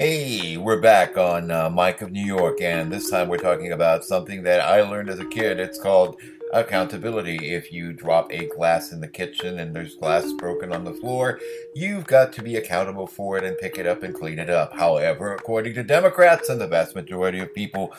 Hey, we're back on uh, Mike of New York, and this time we're talking about something that I learned as a kid. It's called accountability. If you drop a glass in the kitchen and there's glass broken on the floor, you've got to be accountable for it and pick it up and clean it up. However, according to Democrats and the vast majority of people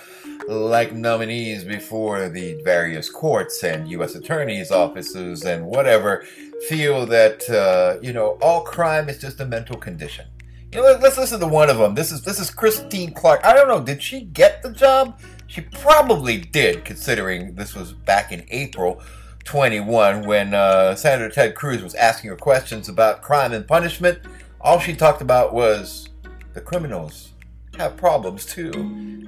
like nominees before the various courts and U.S. attorneys' offices and whatever, feel that, uh, you know, all crime is just a mental condition. Let's listen to one of them. This is this is Christine Clarke. I don't know. Did she get the job? She probably did, considering this was back in April 21 when uh, Senator Ted Cruz was asking her questions about crime and punishment. All she talked about was the criminals have problems too,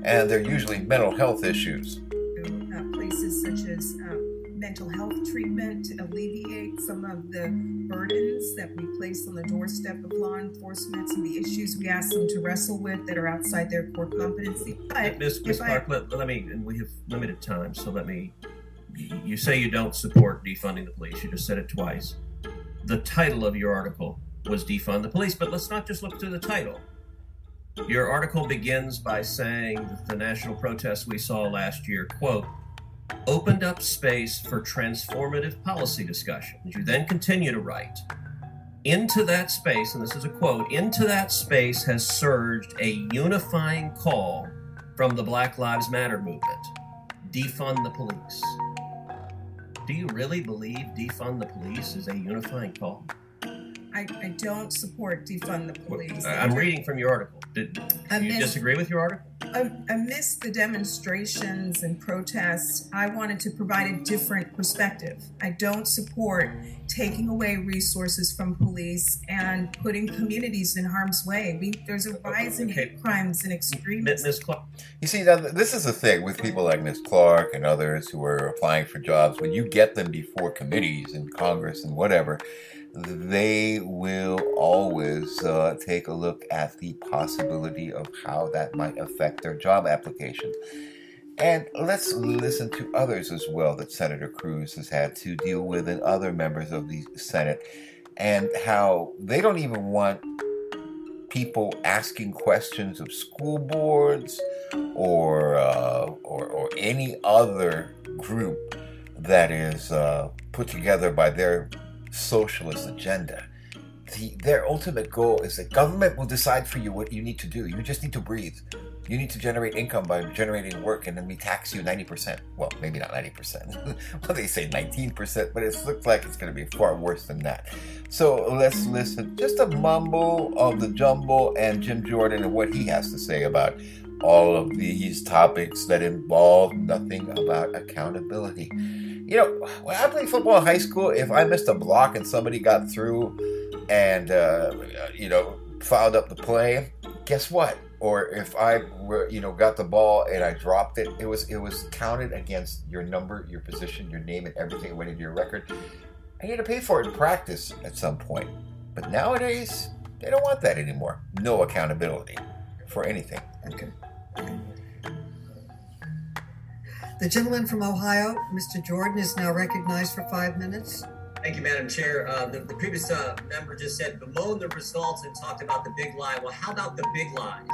and they're usually mental health issues. Uh, places such as uh, mental health treatment alleviate some of the burdens that we place on the doorstep of law enforcement, and the issues we ask them to wrestle with that are outside their core competency. But Ms. Ms. Clarke, I, let, let me, and we have limited time, so let me. You say you don't support defunding the police. You just said it twice. The title of your article was defund the police, but let's not just look to the title. Your article begins by saying that the national protests we saw last year, quote, opened up space for transformative policy discussions. You then continue to write. Into that space, and this is a quote, into that space has surged a unifying call from the Black Lives Matter movement defund the police. Do you really believe defund the police is a unifying call? I, I don't support defund the police. I'm reading from your article. Did, do you disagree with your article? Amidst the demonstrations and protests, I wanted to provide a different perspective. I don't support taking away resources from police and putting communities in harm's way. We, there's a rise in hate crimes and extremism. Ms. Clarke. You see, now, this is the thing with people like Ms. Clarke and others who are applying for jobs. When you get them before committees and Congress and whatever, they will always uh, take a look at the possibility of how that might affect their job application. And let's listen to others as well that Senator Cruz has had to deal with and other members of the Senate, and how they don't even want people asking questions of school boards or, uh, or, or any other group that is uh, put together by their socialist agenda. The, their ultimate goal is that government will decide for you what you need to do. You just need to breathe. You need to generate income by generating work, and then we tax you 90%. Well, maybe not 90%. well, they say 19%, but it looks like it's going to be far worse than that. So let's listen just a mumble of the jumble and Jim Jordan and what he has to say about all of these topics that involve nothing about accountability. You know, when I played football in high school, if I missed a block and somebody got through and, uh, you know, fouled up the play, guess what? Or if I were, you know, got the ball and I dropped it, it was it was counted against your number, your position, your name, and everything went into your record. I had to pay for it in practice at some point. But nowadays, they don't want that anymore. No accountability for anything. Okay. The gentleman from Ohio, Mr. Jordan, is now recognized for five minutes. Thank you, Madam Chair. Uh, the, the, previous uh, member just said bemoaned the results and talked about the big lie. Well, how about the big lies?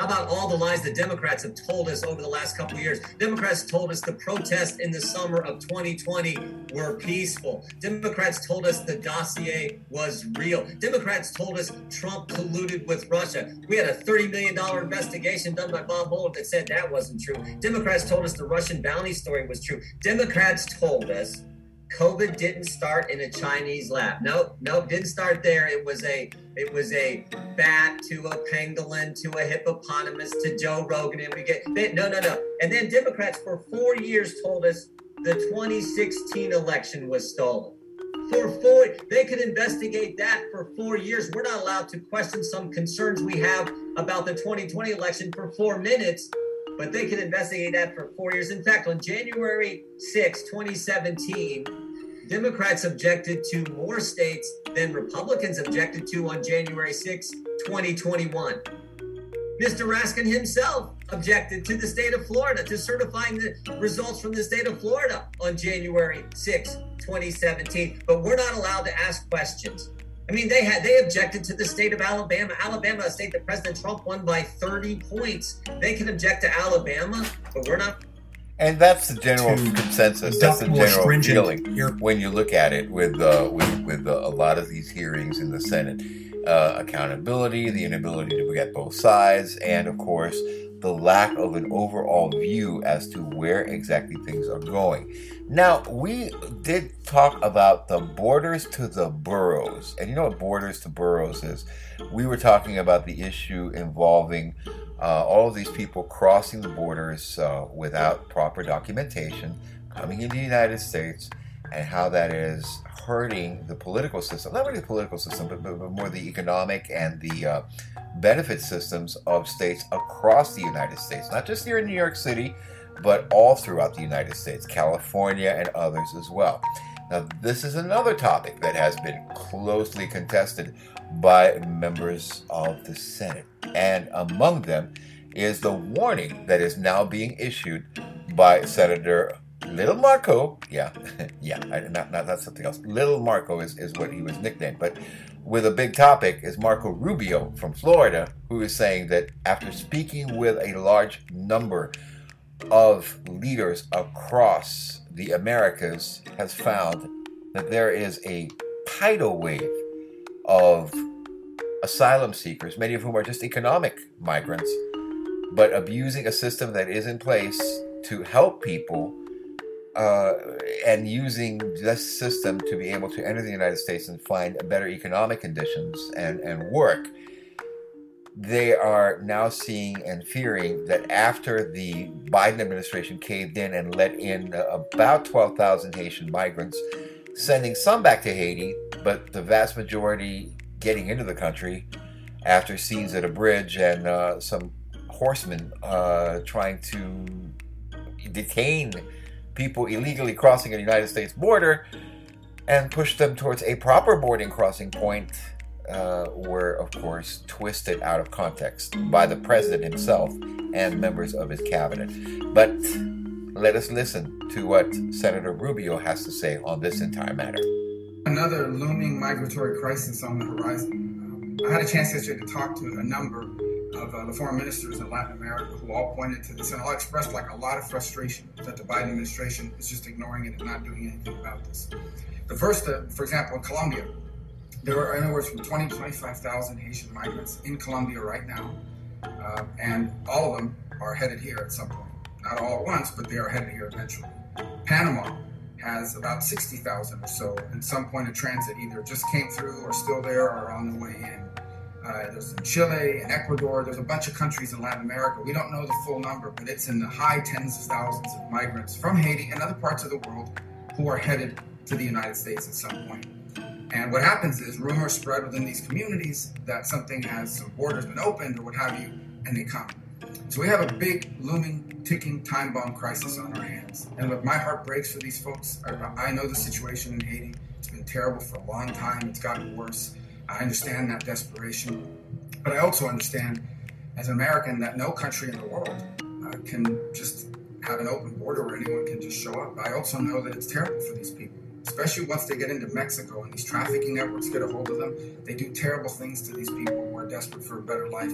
How about all the lies the Democrats have told us over the last couple of years? Democrats told us the protests in the summer of 2020 were peaceful. Democrats told us the dossier was real. Democrats told us Trump colluded with Russia. We had a $30 million investigation done by Bob Mueller that said that wasn't true. Democrats told us the Russian bounty story was true. Democrats told us COVID didn't start in a Chinese lab. Nope, nope, didn't start there. It was a it was a bat to a pangolin to a hippopotamus to Joe Rogan, and we get no, no, no. And then Democrats for four years told us the 2016 election was stolen. For four, they could investigate that for four years. We're not allowed to question some concerns we have about the 2020 election for four minutes but they can investigate that for four years. In fact, on January 6, 2017, Democrats objected to more states than Republicans objected to on January 6, 2021. Mr. Raskin himself objected to the state of Florida to certifying the results from the state of Florida on January 6, 2017. But we're not allowed to ask questions. I mean, they had they objected to the state of Alabama. Alabama, a state that President Trump won by 30 points. They can object to Alabama, but we're not. And that's the general consensus. That's the general feeling when you look at it with uh, with with uh, a lot of these hearings in the Senate. Uh, accountability, the inability to get both sides, and of course, the lack of an overall view as to where exactly things are going. Now, we did talk about the borders to the boroughs. And you know what borders to boroughs is? We were talking about the issue involving uh, all of these people crossing the borders uh, without proper documentation, coming into the United States, and how that is hurting the political system. Not really the political system, but, but, but more the economic and the uh, benefit systems of states across the United States, not just here in New York City, but all throughout the United States, California, and others as well. Now, this is another topic that has been closely contested by members of the Senate. And among them is the warning that is now being issued by Senator Little Marco. Yeah, yeah, not, not, not something else. Little Marco is, is what he was nicknamed. But with a big topic is Marco Rubio from Florida, who is saying that after speaking with a large number of leaders across the Americas, has found that there is a tidal wave of asylum seekers, many of whom are just economic migrants, but abusing a system that is in place to help people uh, and using this system to be able to enter the United States and find better economic conditions and, and work. They are now seeing and fearing that after the Biden administration caved in and let in about 12,000 Haitian migrants, sending some back to Haiti, but the vast majority getting into the country after scenes at a bridge and uh, some horsemen uh, trying to detain people illegally crossing the United States border and push them towards a proper boarding crossing point uh, were, of course, twisted out of context by the president himself and members of his cabinet. But let us listen to what Senator Rubio has to say on this entire matter. Another looming migratory crisis on the horizon. Um, I had a chance yesterday to talk to a number of uh, the foreign ministers in Latin America who all pointed to this and all expressed like a lot of frustration that the Biden administration is just ignoring it and not doing anything about this. The first, uh, for example, in Colombia, there are anywhere from 20 to 25,000 Haitian migrants in Colombia right now, uh, and all of them are headed here at some point. Not all at once, but they are headed here eventually. Panama has about 60,000 or so in some point of transit, either just came through or still there or on the way in. Uh, there's in Chile and Ecuador. There's a bunch of countries in Latin America. We don't know the full number, but it's in the high tens of thousands of migrants from Haiti and other parts of the world who are headed to the United States at some point. And what happens is rumors spread within these communities that something has some borders been opened or what have you, and they come. So we have a big looming ticking time bomb crisis on our hands. And look, my heart breaks for these folks. I, I know the situation in Haiti. It's been terrible for a long time. It's gotten worse. I understand that desperation. But I also understand, as an American, that no country in the world uh, can just have an open border where anyone can just show up. I also know that it's terrible for these people, especially once they get into Mexico and these trafficking networks get a hold of them. They do terrible things to these people who are desperate for a better life.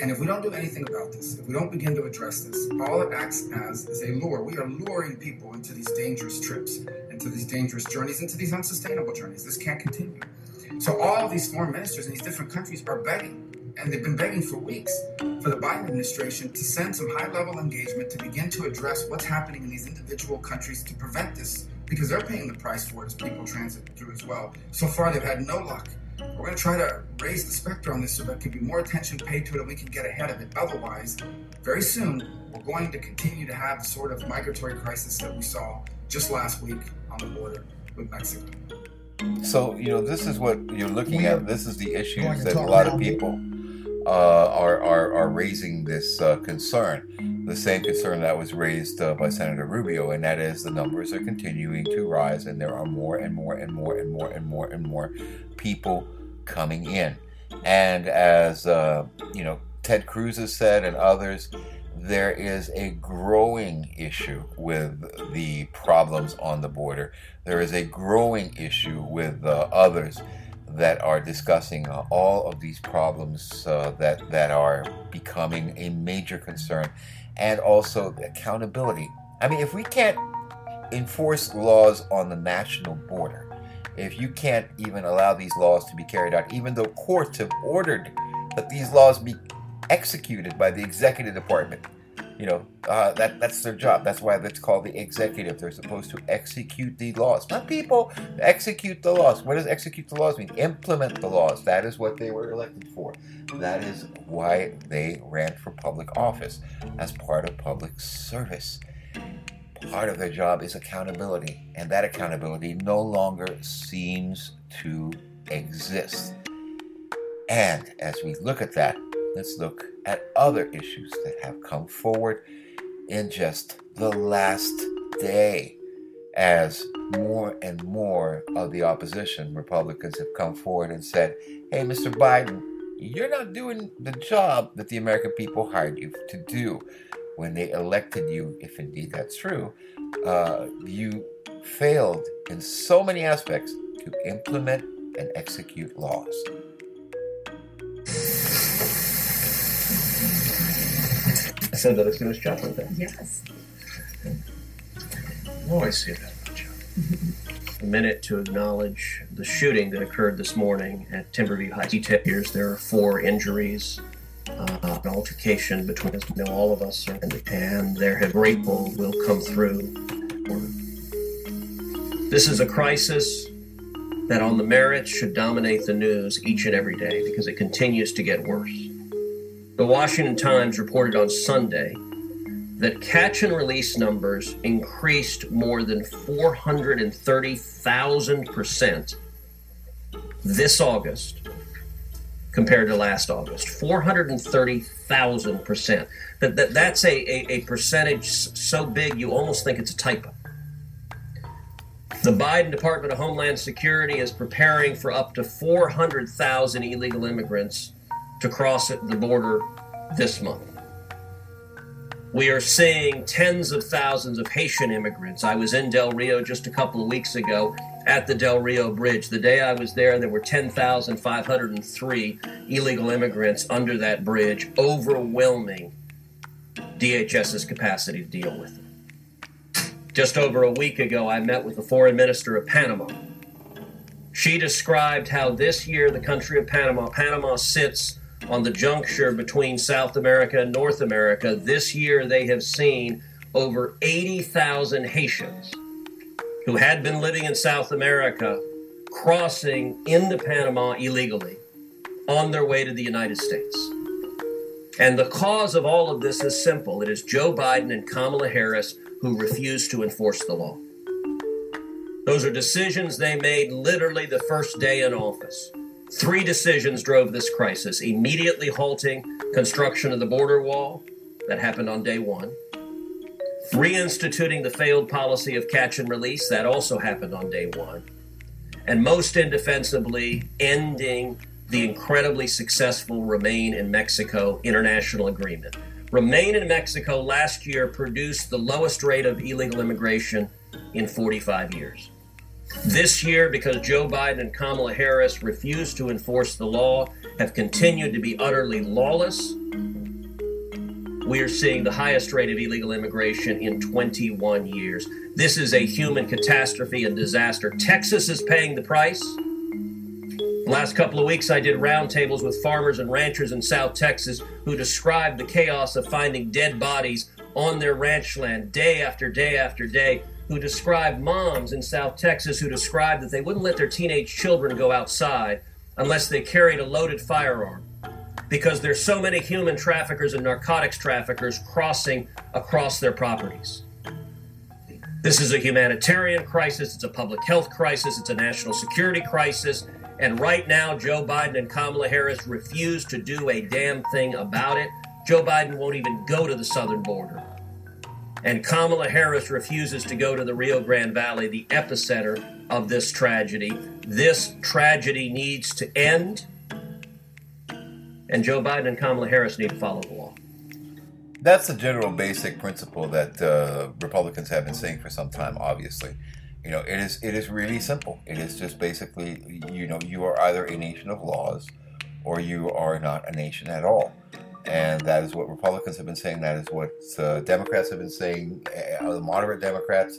And if we don't do anything about this, if we don't begin to address this, all it acts as is a lure. We are luring people into these dangerous trips, into these dangerous journeys, into these unsustainable journeys. This can't continue. So all these foreign ministers in these different countries are begging, and they've been begging for weeks, for the Biden administration to send some high-level engagement to begin to address what's happening in these individual countries to prevent this, because they're paying the price for it as people transit through as well. So far, they've had no luck. We're going to try to raise the specter on this so that there can be more attention paid to it and we can get ahead of it. Otherwise, very soon, we're going to continue to have the sort of migratory crisis that we saw just last week on the border with Mexico. So, you know, this is what you're looking at. This is the going issues that a lot of people are, are, are raising this uh, concern. The same concern that was raised uh, by Senator Rubio, and that is the numbers are continuing to rise, and there are more and more and more and more and more and more people coming in. And as uh, you know, Ted Cruz has said, and others, there is a growing issue with the problems on the border. There is a growing issue with uh, others that are discussing uh, all of these problems uh, that that are becoming a major concern, and also accountability. I mean, if we can't enforce laws on the national border, if you can't even allow these laws to be carried out, even though courts have ordered that these laws be executed by the executive department, you know, uh, that that's their job. That's why that's called the executive. They're supposed to execute the laws, not people. Execute the laws. What does execute the laws mean? Implement the laws. That is what they were elected for. That is why they ran for public office as part of public service. Part of their job is accountability, and that accountability no longer seems to exist. And as we look at that, let's look at other issues that have come forward in just the last day as more and more of the opposition Republicans have come forward and said, hey, Mr. Biden, you're not doing the job that the American people hired you to do when they elected you, if indeed that's true. Uh, you failed in so many aspects to implement and execute laws. Said that as good as Chuck with that. Yes. I always say that about Chuck. A minute to acknowledge the shooting that occurred this morning at Timberview High. Details there are four injuries, uh, an altercation between us. You know, all of us are, and their grateful will come through. This is a crisis that, on the merits, should dominate the news each and every day because it continues to get worse. The Washington Times reported on Sunday that catch and release numbers increased more than 430,000% this August compared to last August. 430,000%. That, that, that's a, a, a percentage so big you almost think it's a typo. The Biden Department of Homeland Security is preparing for up to 400,000 illegal immigrants to cross the border this month. We are seeing tens of thousands of Haitian immigrants. I was in Del Rio just a couple of weeks ago at the Del Rio Bridge. The day I was there, there were 10,503 illegal immigrants under that bridge, overwhelming DHS's capacity to deal with them. Just over a week ago, I met with the foreign minister of Panama. She described how this year the country of Panama, Panama sits on the juncture between South America and North America. This year, they have seen over 80,000 Haitians who had been living in South America crossing into Panama illegally on their way to the United States. And the cause of all of this is simple it is Joe Biden and Kamala Harris who refuse to enforce the law. Those are decisions they made literally the first day in office. Three decisions drove this crisis immediately halting construction of the border wall, that happened on day one, reinstituting the failed policy of catch and release, that also happened on day one, and most indefensibly, ending the incredibly successful Remain in Mexico international agreement. Remain in Mexico last year produced the lowest rate of illegal immigration in 45 years. This year, because Joe Biden and Kamala Harris refused to enforce the law, have continued to be utterly lawless. We are seeing the highest rate of illegal immigration in 21 years. This is a human catastrophe and disaster. Texas is paying the price. The last couple of weeks, I did roundtables with farmers and ranchers in South Texas who described the chaos of finding dead bodies on their ranch land day after day after day who described moms in South Texas who described that they wouldn't let their teenage children go outside unless they carried a loaded firearm because there's so many human traffickers and narcotics traffickers crossing across their properties. This is a humanitarian crisis, it's a public health crisis, it's a national security crisis, and right now Joe Biden and Kamala Harris refuse to do a damn thing about it. Joe Biden won't even go to the southern border and Kamala Harris refuses to go to the Rio Grande Valley, the epicenter of this tragedy. This tragedy needs to end, and Joe Biden and Kamala Harris need to follow the law. That's the general basic principle that uh, Republicans have been saying for some time, obviously. You know, it is it is really simple. It is just basically, you know, you are either a nation of laws or you are not a nation at all. And that is what Republicans have been saying. That is what uh, Democrats have been saying. Uh, the moderate Democrats,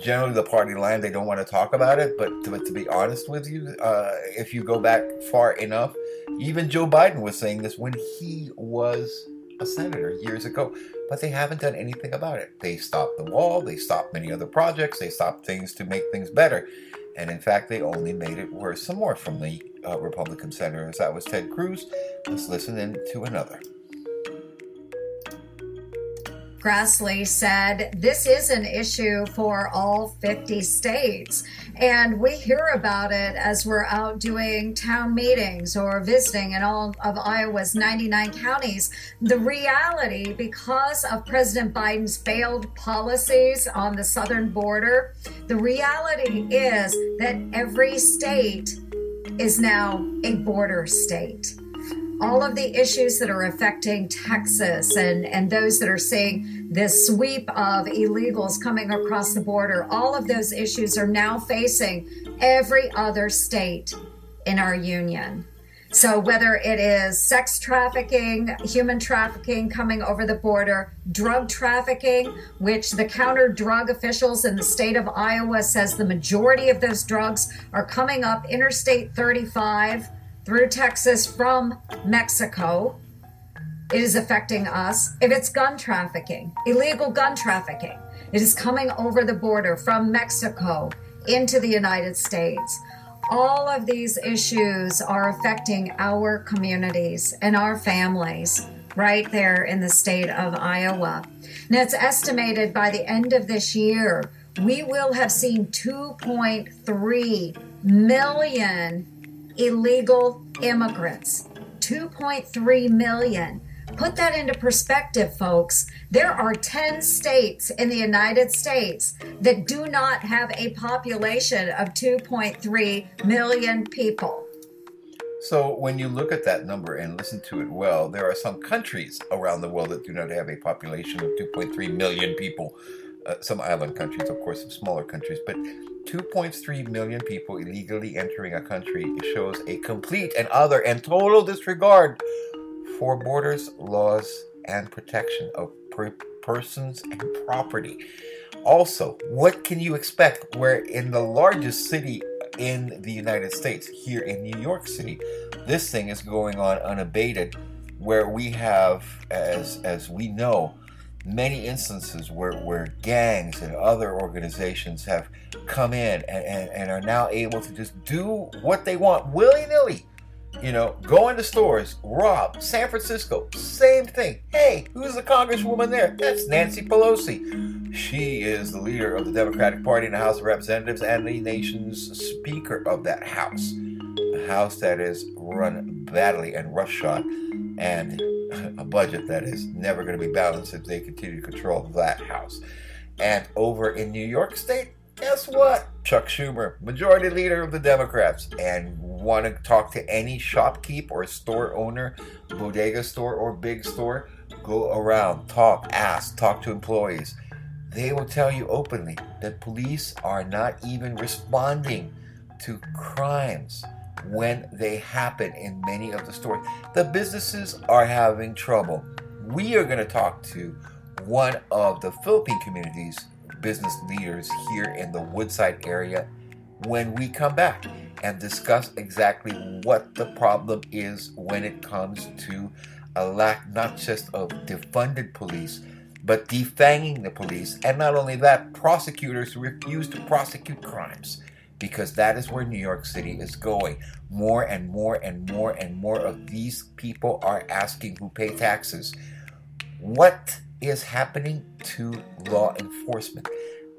generally the party line, they don't want to talk about it. But to, to be honest with you, uh, if you go back far enough, even Joe Biden was saying this when he was a senator years ago, but they haven't done anything about it. They stopped the wall, they stopped many other projects, they stopped things to make things better. And in fact, they only made it worse. Some more from the uh, Republican senators. That was Ted Cruz. Let's listen in to another. Grassley said this is an issue for all 50 states. And we hear about it as we're out doing town meetings or visiting in all of Iowa's 99 counties. The reality, because of President Biden's failed policies on the southern border, the reality is that every state is now a border state all of the issues that are affecting Texas and, and those that are seeing this sweep of illegals coming across the border, all of those issues are now facing every other state in our union. So, whether it is sex trafficking, human trafficking coming over the border, drug trafficking, which the counter drug officials in the state of Iowa says the majority of those drugs are coming up Interstate 35 through Texas from Mexico. It is affecting us. If it's gun trafficking, illegal gun trafficking, it is coming over the border from Mexico into the United States. All of these issues are affecting our communities and our families right there in the state of Iowa. And it's estimated by the end of this year, we will have seen 2.3 million illegal immigrants 2.3 million. Put that into perspective, folks. There are 10 states in the United States that do not have a population of 2.3 million people. So, when you look at that number and listen to it well, there are some countries around the world that do not have a population of 2.3 million people. Uh, some island countries, of course, some smaller countries, but 2.3 million people illegally entering a country shows a complete and utter and total disregard for borders, laws, and protection of per- persons and property. Also, what can you expect where in the largest city in the United States, here in New York City, this thing is going on unabated, where we have, as as we know, many instances where, where gangs and other organizations have come in and, and, and are now able to just do what they want willy nilly. You know, go into stores, rob. San Francisco, same thing. Hey, who's the congresswoman there? That's Nancy Pelosi. She is the leader of the Democratic Party in the House of Representatives and the nation's speaker of that house. A house that is run badly and roughshod and a budget that is never going to be balanced if they continue to control that house. And over in New York State, guess what? Chuck Schumer, majority leader of the Democrats, and want to talk to any shopkeep or store owner, bodega store or big store, go around, talk, ask, talk to employees. They will tell you openly that police are not even responding to crimes when they happen in many of the stores. The businesses are having trouble. We are going to talk to one of the Philippine community's business leaders here in the Woodside area when we come back and discuss exactly what the problem is when it comes to a lack not just of defunded police but defanging the police and not only that prosecutors refuse to prosecute crimes because that is where New York City is going. More and more and more and more of these people are asking who pay taxes. What is happening to law enforcement?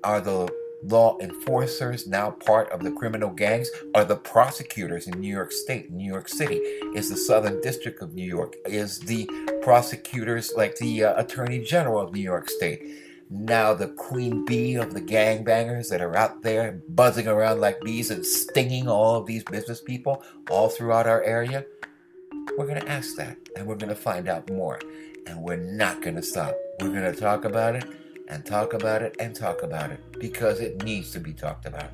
Are the law enforcers now part of the criminal gangs? Are the prosecutors in New York State, New York City? Is the Southern District of New York? Is the prosecutors like the uh, Attorney General of New York State? now the queen bee of the gangbangers that are out there buzzing around like bees and stinging all of these business people all throughout our area? We're going to ask that and we're going to find out more. And we're not going to stop. We're going to talk about it and talk about it and talk about it because it needs to be talked about.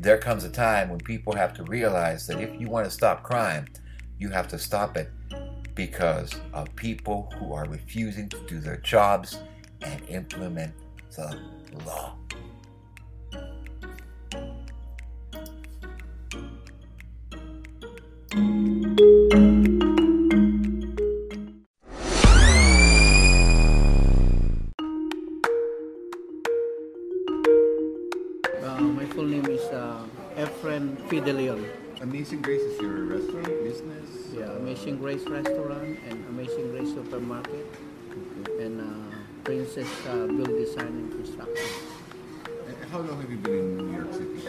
There comes a time when people have to realize that if you want to stop crime, you have to stop it because of people who are refusing to do their jobs and implement the law. Amazing Grace is your restaurant, business? Yeah, Amazing Grace Restaurant and Amazing Grace Supermarket and uh, Princess uh, Build Design and Construction. How long have you been in New York City?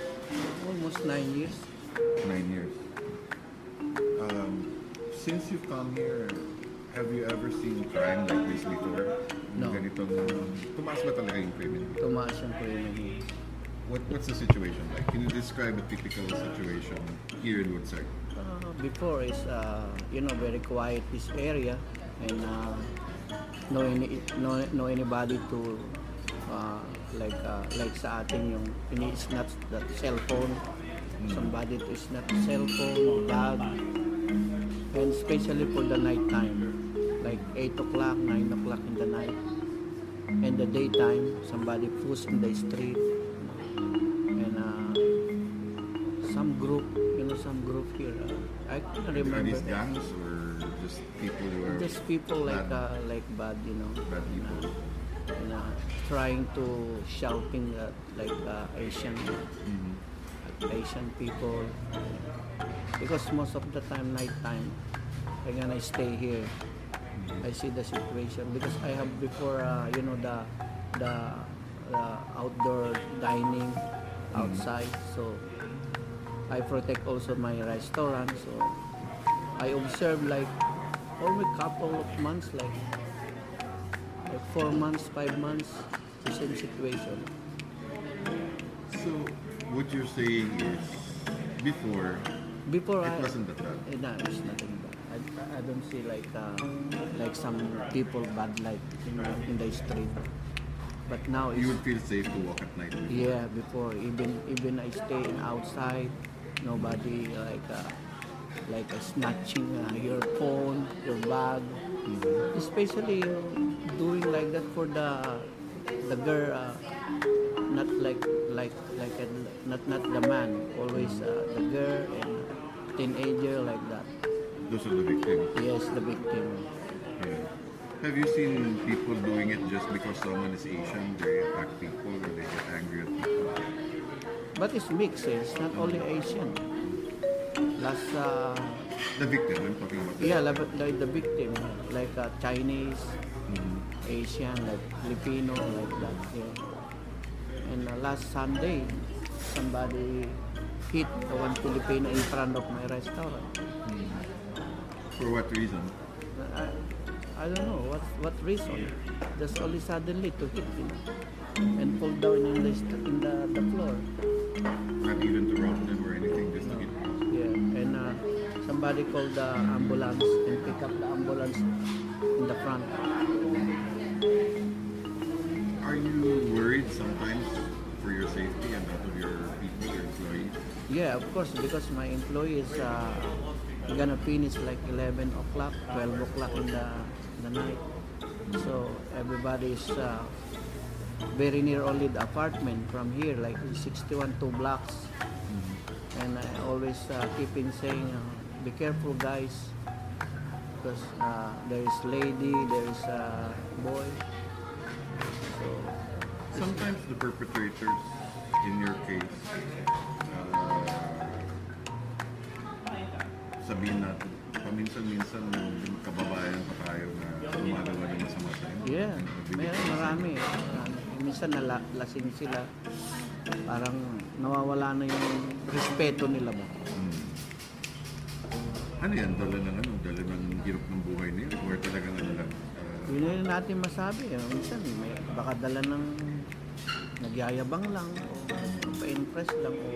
Almost nine years. Nine years. Um, since you've come here, have you ever seen crime like this before? No. Ganitong, tumaas ba talaga yung criminal? Tumaas ang krimen. What, what's the situation like? Can you describe a typical situation here in Woodside? Uh, before is uh, you know very quiet this area and uh, no any no, no anybody to uh, like uh, like sa atin yung is not that cell phone somebody to is not cell phone bag. And especially for the night time like 8 o'clock 9 o'clock in the night. And the daytime somebody push in the street group here uh, I can't Are remember these gangs or just people who are just people like bad, uh, like bad you know? Bad people? and, uh, trying to shouting at like uh, Asian Mhm. Asian people. Because most of the time night time I'm gonna stay here I see the situation. Because I have before uh, you know the the the outdoor dining outside. So I protect also my restaurant so I observe like only couple of months like like four months five months the same situation So, what you're saying is, before, before it I wasn't that bad. Eh, no, it's nothing bad. I, I don't see like uh, like some people bad like in, in the street. But now it's You would feel safe to walk at night. before. yeah. Before even even I stay outside, nobody like uh, like uh, snatching uh, your phone, your bag. Especially uh, doing like that for the the girl, uh, not like like like a, not not the man. Always uh, the girl and teenager like that. Those are the victims. Yes, the victim. Yeah. Have you seen people doing it just because someone is Asian? They attack people or they get angry at people? But it's mixed. eh. It's not only Asian. Last, uh, The victim, I'm talking about. the yeah, like, like the victim, like uh, Chinese, Mhm. Asian, like Filipino, like that. Yeah. And uh, last Sunday, somebody hit one Filipino in front of my restaurant. For what reason? I, I don't know what what reason. Just only suddenly to hit him and fall down in the st- in the, the floor. Not even to rob them or anything, just to get Yeah, and uh, somebody called the ambulance and pick up the ambulance in the front. Are you worried sometimes for your safety and that of your people, your employees? Yeah, of course, because my employees uh, gonna finish like 11 o'clock, 12 o'clock in the, in the night. So everybody is uh, very near only the apartment from here, like 61 two blocks. And I always uh, keep in saying, uh, be careful, guys, because uh, there is lady, there is a boy. So Sometimes the perpetrators, in your case, uh, sabihin natin, paminsan-minsan kababayan pa tayo na gumagawa ng masama sa inyo. Yeah, bibigyan marami. Marami. Minsan nalasing sila. Parang nawawala na yung respeto nila ba. Hmm. Ano yan? Dala ng ano? Dala ng hirap ng buhay nila? Or talagang ano lang? uh, Yun na natin masabi. eh. Minsan may baka dala ng nagyayabang lang o pa-impress lang o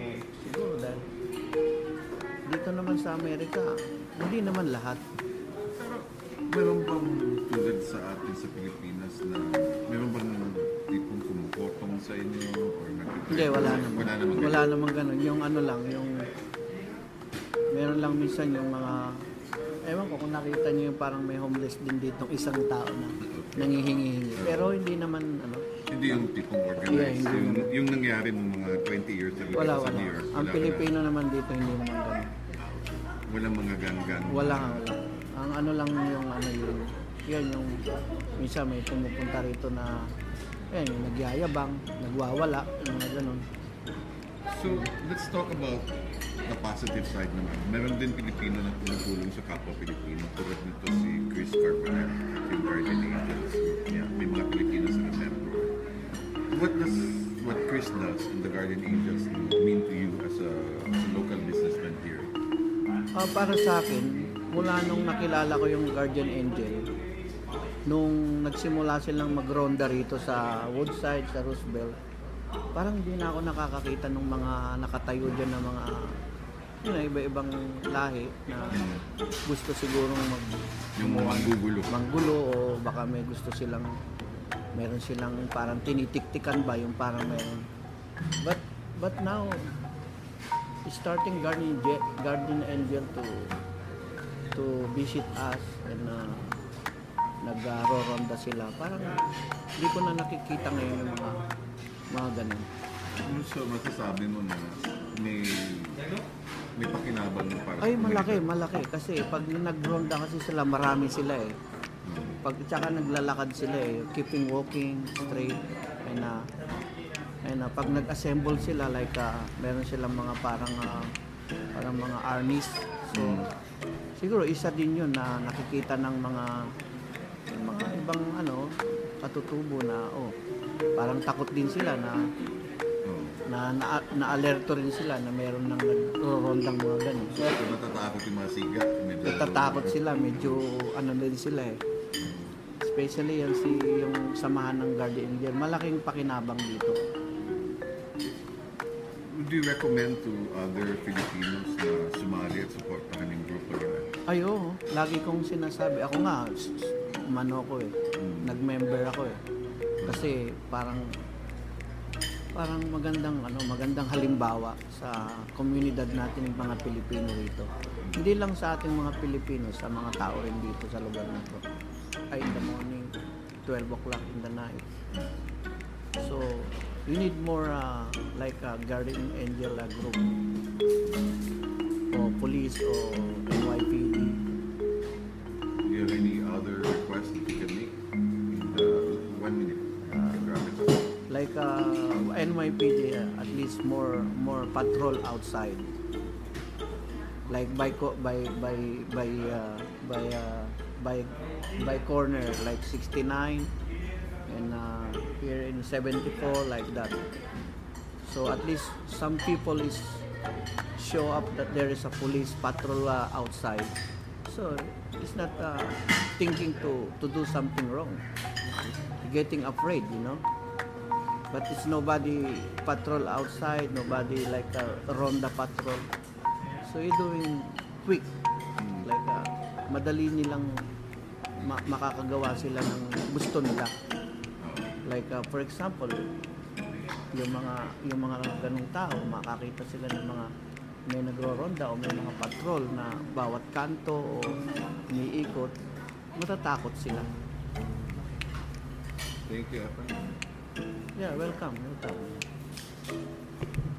siguro dahil dito naman sa Amerika, hindi naman lahat. Pero meron bang tulad sa atin sa Pilipinas na meron bang tipong nagpupotong sa inyo or nag Hindi, wala naman. Wala naman. Wala naman ganun. Yung ano lang, yung meron lang minsan yung mga ewan ko kung nakita niyo yung parang may homeless din dito isang tao na nangihingi-hingi. Pero hindi naman ano, Hindi yung tipong organized. Yeah, yung, yung nangyari nung mga 20 years ago wala sa wala. New York. Ang Pilipino naman dito hindi naman ganun. Wala, mga gang-gang. Wala wala. Ang ano lang yung ano yun, yan yung minsan may pumupunta rito na yung nagyayabang, nagwawala, yung mga ganun. So, let's talk about the positive side naman. Meron din Pilipino na tumutulong sa kapwa Pilipino. Tulad nito si Chris Carpenter, yung Guardian Angels. Yeah, may mga Pilipino sa member. What does what Chris does in the Guardian Angels mean to you as a, as a local businessman here? Ah, para sa akin, mula nung nakilala ko yung Guardian Angel, nung nagsimula silang magronda rito sa Woodside, sa Roosevelt, parang hindi na ako nakakakita ng mga nakatayo dyan na mga yun, iba-ibang lahi na gusto sigurong mag Yung manggugulo. manggulo o baka may gusto silang meron silang parang tinitiktikan ba yung parang meron but but now starting guardian Je- guardian angel to to visit us and uh, nag-ronda sila. Parang hindi ko na nakikita ngayon yung mga mga ganun. Ano so masasabi mo na may may pakinabang mo para ay malaki malaki. Kasi pag nag-ronda kasi sila marami sila eh. Pag tsaka naglalakad sila eh. Keeping walking straight. And uh, and uh, pag nag-assemble sila like uh, meron silang mga parang uh, parang mga armies. So siguro isa din yun na nakikita ng mga ng mga ibang ano katutubo na oh parang takot din sila na Oo. na, na na-alerto rin sila na meron nang nagrorondang mga ganun. So, So, natatakot yung mga siga. Medyo, natatakot sila, medyo ano din sila eh. Especially yan si yung samahan ng Guardian Angel, malaking pakinabang dito. Would you recommend to other Filipinos na sumali at supportahan yung grupo nila? Ay oo, lagi kong sinasabi, ako nga, s- s- umano ko eh, nag-member ako eh. Kasi parang parang magandang ano magandang halimbawa sa komunidad natin ng mga Pilipino rito. Hindi lang sa ating mga Pilipino, sa mga tao rin dito sa lugar na to. Ay in the morning, 12 o'clock in the night. So, we need more uh, like a guardian angel uh, group o police o NYPD. Requests that you can make? In the one minute. Up. like uh, NYPD uh, at least more more patrol outside like by by by by uh, by uh, by by corner like 69 and uh, here in 74 like that so at least some people is show up that there is a police patrol uh, outside so it's not uh, thinking to to do something wrong. Getting afraid you know? But it's nobody patrol outside nobody like a ronda patrol. So you're doing quick. Like uh, madali nilang ma- makakagawa sila ng gusto nila. Like uh, for example yung mga yung mga ganung tao makakita sila ng mga may nagro-ronda o may mga patrol na bawat kanto o umiikot matatakot sila Thank you, Efren. yeah welcome welcome